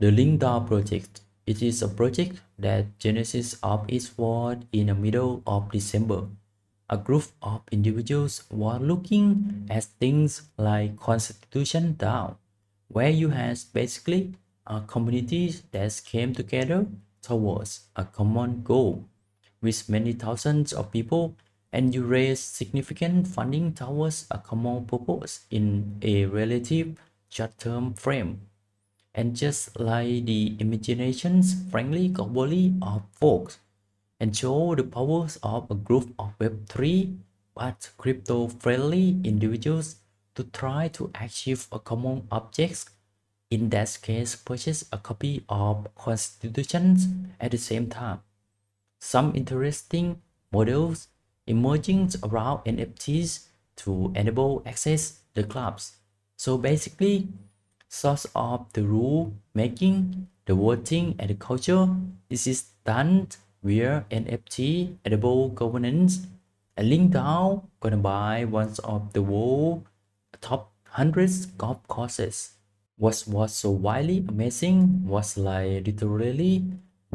The LinksDAO project. It is a project that genesis of its was in the middle of December. A group of individuals were looking at things like Constitution DAO, where you had basically a community that came together towards a common goal with many thousands of people and you raise significant funding towards a common purpose in a relative short-term frame. And just like the imaginations frankly globally of folks and show the powers of a group of Web3 but crypto-friendly individuals to try to achieve a common object in that case purchase a copy of constitutions at the same time. Some interesting models emerging around NFTs to enable access the clubs. So basically, source of the rule making, the voting and the culture, this is done via NFT enable governance. A LinksDAO gonna buy one of the world top hundreds golf courses. What was so wildly amazing was like literally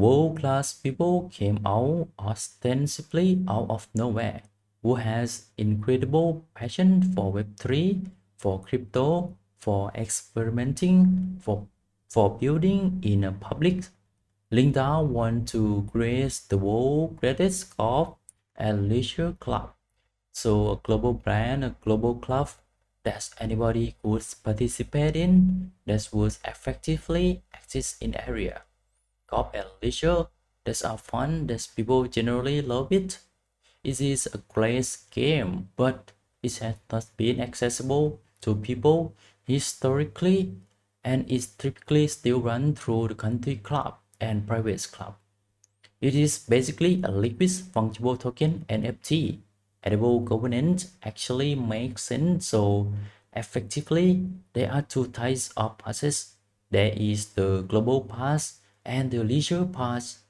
World-class people came out ostensibly out of nowhere, who has incredible passion for Web3, for crypto, for experimenting, for, for building in a public. LinksDAO want to create the world's greatest golf and leisure club. So a global brand, a global club that anybody could participate in that would effectively exist in the area golf and leisure that are fun that people generally love it. It is a great game, but it has not been accessible to people historically and is typically still run through the country club and private club. It is basically a liquid fungible token NFT. Edible governance actually makes sense so effectively there are two types of passes. There is the global pass and the leisure pass.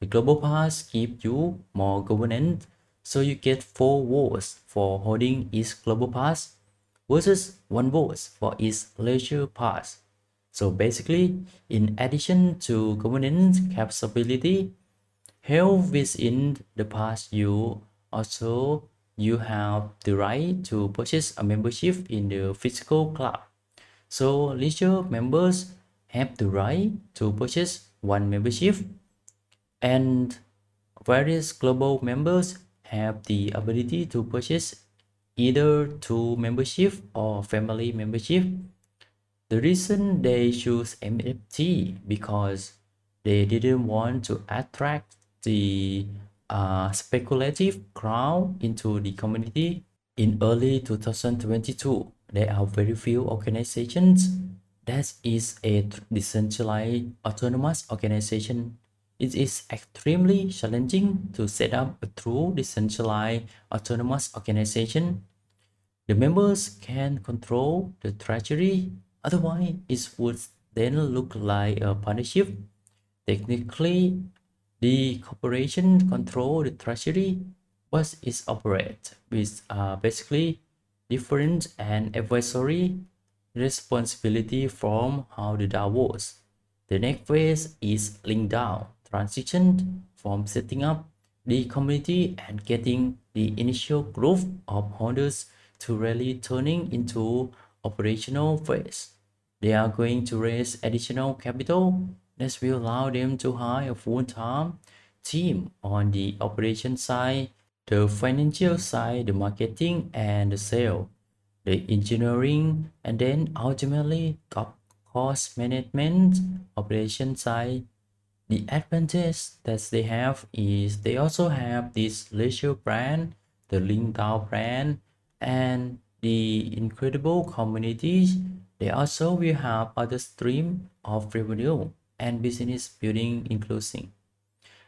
The global pass gives you more governance, so you get 4 votes for holding each global pass versus 1 vote for each leisure pass. So basically, in addition to governance capability, held within the pass you also you have the right to purchase a membership in the physical club. So leisure members have the right to purchase one membership and various global members have the ability to purchase either two membership or family membership. The reason they choose NFT because they didn't want to attract the uh, speculative crowd into the community. In early 2022, there are very few organizations that is a decentralized autonomous organization. It is extremely challenging to set up a true decentralized autonomous organization. The members can control the treasury, otherwise it would then look like a partnership. Technically, the corporation control the treasury, but it operates with uh, basically different and advisory responsibility from how the DAO works. The next phase is LinksDAO, transition from setting up the community and getting the initial group of holders to really turning into operational phase. They are going to raise additional capital that will allow them to hire a full-time team on the operation side, the financial side, the marketing and the sale the engineering, and then ultimately cost management operation side. The advantage that they have is they also have this leisure brand, the LinksDAO brand, and the incredible communities. They also will have other stream of revenue and business building including.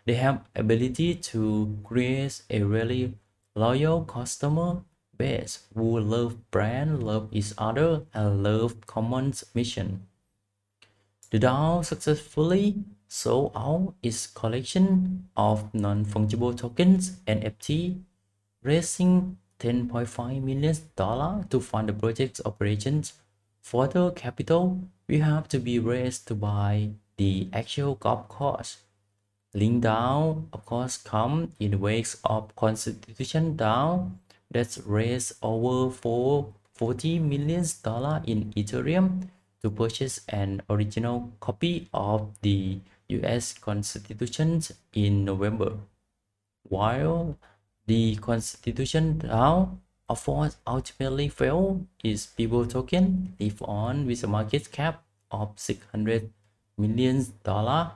They have ability to create a really loyal customer base who love brand, love each other, and love common mission. The DAO successfully sold out its collection of non-fungible tokens and NFT, raising $10.5 million to fund the project's operations. Further capital will have to be raised by the actual golf course. LinksDAO, of course, come in the wake of Constitution DAO that's raised over for 40 million dollars in Ethereum to purchase an original copy of the US Constitution in November. While the Constitution of course ultimately failed, its People token live on with a market cap of 600 million dollars.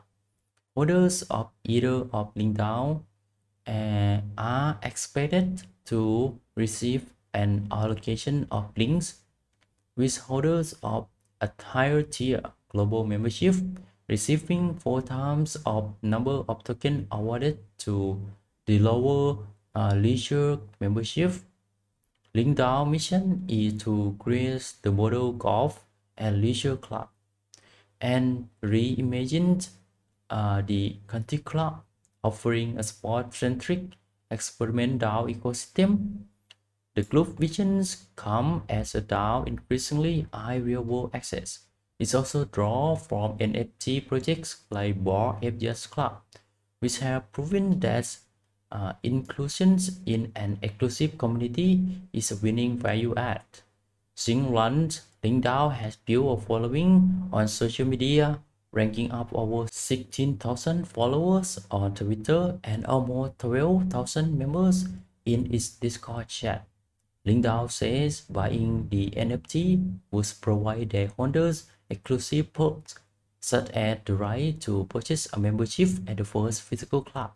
Holders of either of LinksDAO uh, are expected to receive an allocation of links with holders of a higher tier global membership receiving four times of number of tokens awarded to the lower uh, leisure membership. LinksDAO mission is to create the model golf and leisure club and reimagine uh, the country club offering a sport-centric experiment DAO ecosystem. The group visions come as a DAO increasingly high real-world access. It also draw from NFT projects like Bored Ape Club, which have proven that uh, inclusion in an exclusive community is a winning value add. Since launch, LinksDAO has built a following on social media ranking up over 16,000 followers on Twitter and almost 12,000 members in its Discord chat. LinksDAO says buying the NFT would provide their holders exclusive perks such as the right to purchase a membership at the first physical club.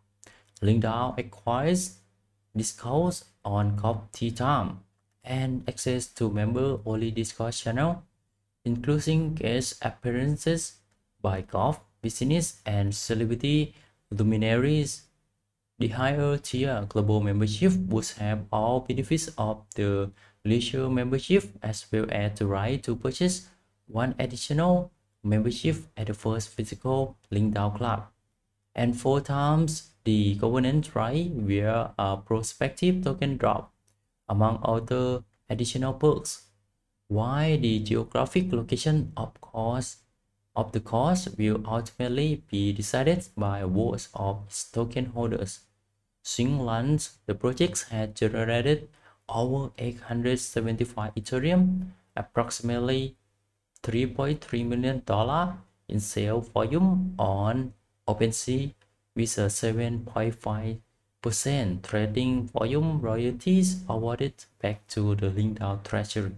LinksDAO acquires discounts on golf tee time and access to member-only Discord channel, including guest appearances by golf, business, and celebrity luminaries. The higher tier global membership would have all benefits of the leisure membership as well as the right to purchase one additional membership at the first physical LinksDAO club and four times the governance right via a prospective token drop, among other additional perks. Why the geographic location of course of the course will ultimately be decided by votes of token holders. Since launch, the project has generated over 875 Ethereum, approximately $3.3 million in sale volume on OpenSea with a 7.5% trading volume royalties awarded back to the LinksDAO treasury.